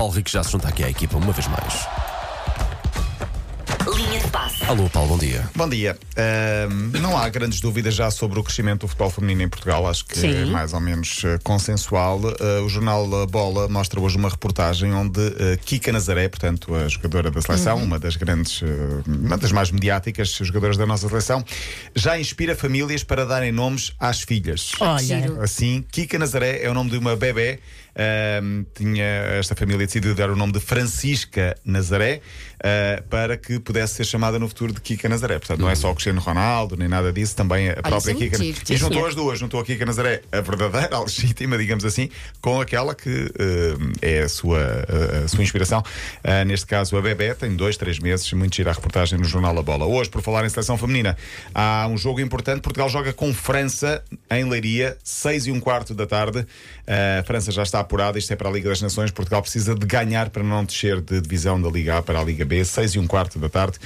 Paulo Rico já se junta aqui à equipa uma vez mais. Alô, Paulo, bom dia. Bom dia. Ahm, não há grandes dúvidas já sobre o crescimento do futebol feminino em Portugal. Acho que Sim. é mais ou menos eh, consensual. Ah, o jornal Bola mostra hoje uma reportagem onde eh, Kika Nazaré, portanto, a jogadora da seleção, Uhum. uma das grandes, uma das mais mediáticas jogadoras da nossa seleção, já inspira famílias para darem nomes às filhas. Olha. Assim, Kika Nazaré é o nome de uma bebê. Tinha esta família decidido dar o nome de Francisca Nazaré para que pudesse ser chamada no futuro de Kika Nazaré. Portanto, não é só o Cristiano Ronaldo nem nada disso, também a própria isso é muito Kika. giro. E Sim, juntou senhor. as duas, juntou a Kika Nazaré, a verdadeira, a legítima, digamos assim, com aquela que ah, é a sua, a- a sua inspiração. Ah, neste caso, a bebê tem dois, três meses, muito gira a reportagem no Jornal A Bola. Hoje, por falar em seleção feminina, há um jogo importante. Portugal joga com França em Leiria, 6 e um quarto da tarde. A França já está apurada, isto é para a Liga das Nações. Portugal precisa de ganhar para não descer de divisão da Liga A para a Liga B, 6 e um quarto da tarde,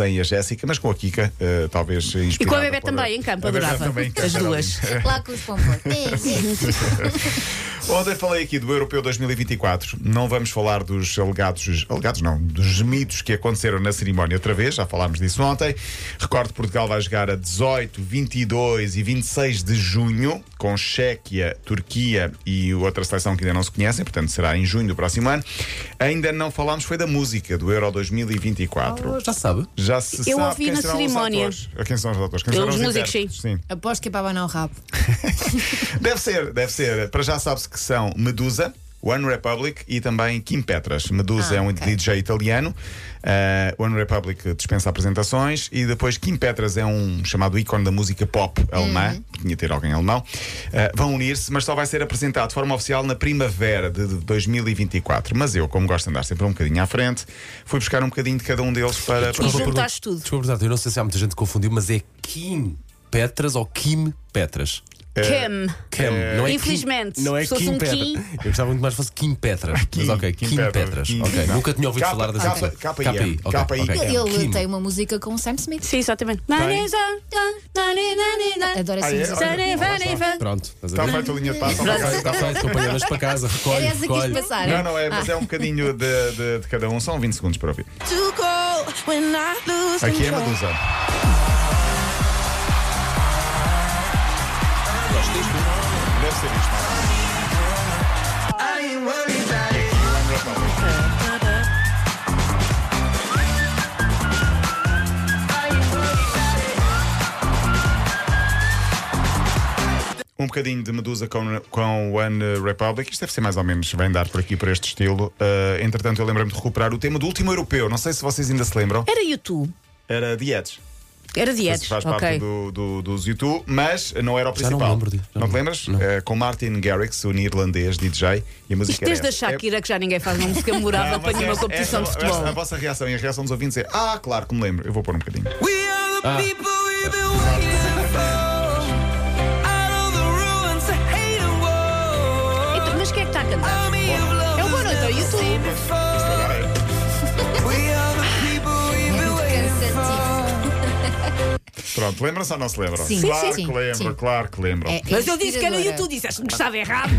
sem a Jéssica, mas com a Kika, eh, talvez inspirada. E com a Bebé também, em campo, adorava. As duas. Lá com os pompons. Sim, sim. Ontem falei aqui do Europeu 2024. Não vamos falar dos alegados, alegados não, dos mitos que aconteceram na cerimónia outra vez, já falámos disso ontem. Recordo que Portugal vai jogar a 18, 22 e 26 de junho com Chequia, Turquia e outra seleção que ainda não se conhecem, portanto será em junho do próximo ano. Ainda não falámos foi da música do Euro 2024. Já sabe? Já se Eu sabe ouvi quem na serão cerimónia. Os atores. Quem são os atores? Quem Os serão músicos, intérpretes? sim. Aposto que é para abanar o rabo. Deve ser, deve ser. Para já sabe-se que são Medusa, One Republic e também Kim Petras. Medusa Ah, é um ok. DJ italiano, uh, One Republic dispensa apresentações e depois Kim Petras é um chamado ícone da música pop alemã, Uhum. tinha de ter alguém alemão. Uh, vão unir-se, mas só vai ser apresentado de forma oficial na primavera de 2024. Mas eu, como gosto de andar sempre um bocadinho à frente, fui buscar um bocadinho de cada um deles para. para E juntaste tudo. Desculpa, eu não sei se há muita gente que confundiu, mas é Kim Petras ou Kim Petras? Kim. Kim, não é Infelizmente, Kim, não é se fosse Kim um Petras. Kim- Eu gostava muito mais que fosse Kim Petras. Kim, mas ok, Kim Kim, Petras. Kim. Ok, Não. nunca tinha ouvido Capa- falar dessa pessoa. KPI, KPI. Ele Kim. tem uma música com o Sam Smith. Sim, exatamente. Adoro essa Ah, é? música. Olha, Pronto, a Está feita a linha de passo. Está feito, companheiras para casa, recolhe, Era essa que quis passar. Não, não é, mas é um bocadinho de, cada um, são 20 segundos para ouvir. to go when I lose Aqui é control. Medusa. Um bocadinho de Medusa com, com One Republic. Isto deve ser mais ou menos, vem dar por aqui por este estilo. Uh, entretanto, eu lembro-me de recuperar o tema do último europeu. Não sei se vocês ainda se lembram. Era YouTube. Era The Edge. Era Dietes. Faz Ok. parte do, do, dos YouTube, mas não era o Já não principal. lembro disso, já Não te não- lembras? não. Uh, com Martin Garrix, o neerlandês DJ, e a música Isto desde a essa. É- Shakira, que já ninguém faz uma música memorável Não, para nenhuma esta- competição de esta- futebol. A vossa reação e a reação dos ouvintes é: Ah, claro que me lembro. Eu vou pôr um bocadinho. We are the Ah. people we've been waiting for. Out of the ruins of hate and war. Então, mas quem é que está a cantar? É o ao never YouTube. Pronto, lembram-se ou não se lembram? Sim, claro sim, que lembro, sim. claro que lembram. É Mas eu disse que era inspiradora. YouTube, disseste-me que estava errado.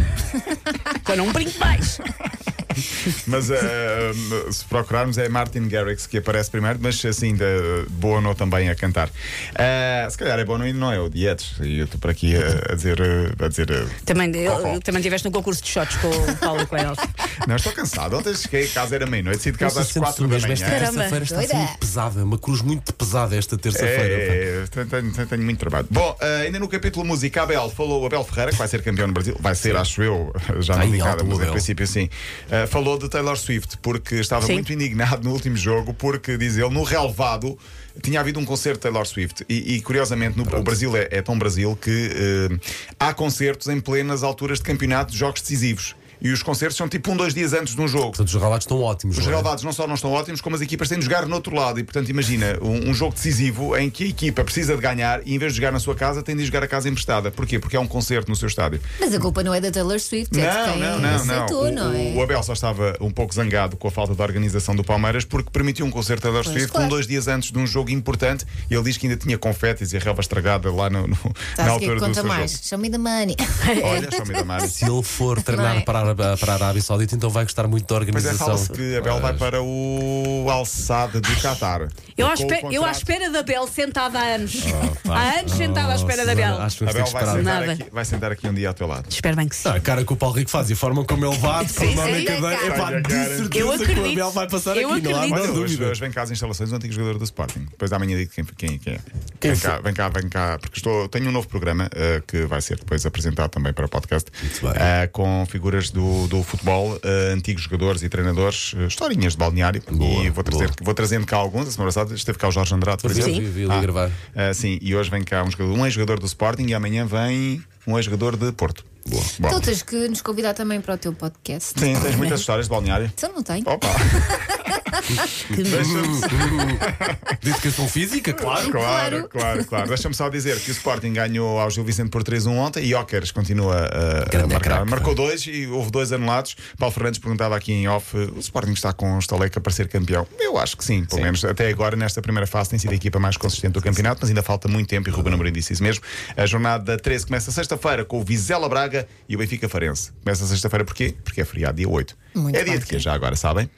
Eu não brinco mais. Mas uh, se procurarmos é Martin Garrix que aparece primeiro, mas assim, de Bono também a cantar. Uh, se calhar é Bono e não é o Dietes. E eu estou por aqui a, a dizer. A dizer Também, eu, Qual, qual? também estiveste no concurso de shots com o Paulo Coelho. não, estou cansado. Ontem cheguei a casa, era meia-noite, saí de casa às 4 da manhã. Esta terça-feira está a ser Doida. muito pesada, uma cruz muito pesada esta terça-feira. É, tenho, muito trabalho. Bom, uh, ainda no capítulo música, Abel falou, Abel Ferreira, que vai ser campeão no Brasil, vai ser, acho eu, já não digo nada, alto, mas em princípio sim. Uh, falou de Taylor Swift, porque estava muito indignado no último jogo, porque, diz ele, no relevado tinha havido um concerto de Taylor Swift. E, e, curiosamente, no, o Brasil é, é tão Brasil que uh, há concertos em plenas alturas de campeonato de jogos decisivos. E os concertos são tipo um, dois dias antes de um jogo. Portanto, os relatos estão ótimos. Os não é? relevados não só não estão ótimos, como as equipas têm de jogar no outro lado. E portanto, imagina um, um jogo decisivo em que a equipa precisa de ganhar e em vez de jogar na sua casa, tem de jogar a casa emprestada. Porquê? Porque é um concerto no seu estádio. Mas a culpa não é da Taylor Swift, é de Não, quem não, não, não. aceitou, O, não é? o Abel só estava um pouco zangado com a falta de organização do Palmeiras porque permitiu um concerto Taylor Pois, Swift claro. um, dois dias antes de um jogo importante. E ele diz que ainda tinha confetes e a relva estragada lá no, no- na que é altura que do conta seu mais? jogo. Show me the money. Olha, só me da Mari. Se ele for treinar Não é? para a para, para a Arábia Saudita, então vai gostar muito da Pois é, organização. fala-se que a Bel vai para o Alçade do Qatar. Eu à, espe- eu à espera da Bel sentada há anos. pá. há anos sentada à espera da Bel. Acho que A vamos ter Bel que vai esperar. sentar, Nada. aqui, vai sentar aqui um dia ao teu lado. Espero bem que sim. Não, a cara que o Paulo Rico faz e a forma como ele bate, com a mão na sim, cadeira, cara. é pá, Olha, de cara. certeza Eu que o acredito. Abel vai passar Eu aqui, não há acredito. hoje, dúvida. hoje vem cá às instalações um antigo jogador do Sporting. Depois amanhã digo quem, quem, quem é. Quem vem, foi? cá, vem cá, vem cá, porque estou, tenho um novo programa eh, que vai ser depois apresentado também para o podcast Muito bem. eh, com figuras do, do futebol, eh, antigos jogadores e treinadores, eh, historinhas de balneário. Boa, e vou, trazer, boa. vou trazendo cá alguns. A semana passada esteve cá o Jorge Andrade, por exemplo. vi, vi ali gravar. Ah, sim, e hoje vem cá um, jogador, um ex-jogador do Sporting e amanhã vem um ex-jogador de Porto. Boa. Bom. Então tens que nos convidar também para o teu podcast. Sim, tens muitas histórias de balneário. Então não tem. Opa! De educação física, claro. Claro, claro, claro. Deixa-me só dizer que o Sporting ganhou ao Gil Vicente por 3-1 ontem e Óqueres continua a, a Grande marcar. craque, Marcou dois e houve dois anulados. Paulo Fernandes perguntava aqui em off: o Sporting está com um estaleca para ser campeão? Eu acho que sim, pelo menos até agora, nesta primeira fase, tem sido a equipa mais consistente do campeonato, mas ainda falta muito tempo e o Ruben Amorim disse isso mesmo. A jornada 13 começa sexta-feira com o Vizela Braga e o Benfica Farense. Começa sexta-feira porquê? Porque é feriado, dia 8. Muito é dia de quê? Já agora, sabem?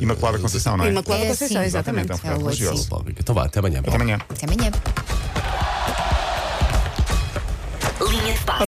Imaculada Conceição, não é? Imaculada É, Conceição, sim. exatamente. Então, É religioso. Paulo Rico. Então vá, até amanhã. Até amanhã. Até amanhã. Linha de passe.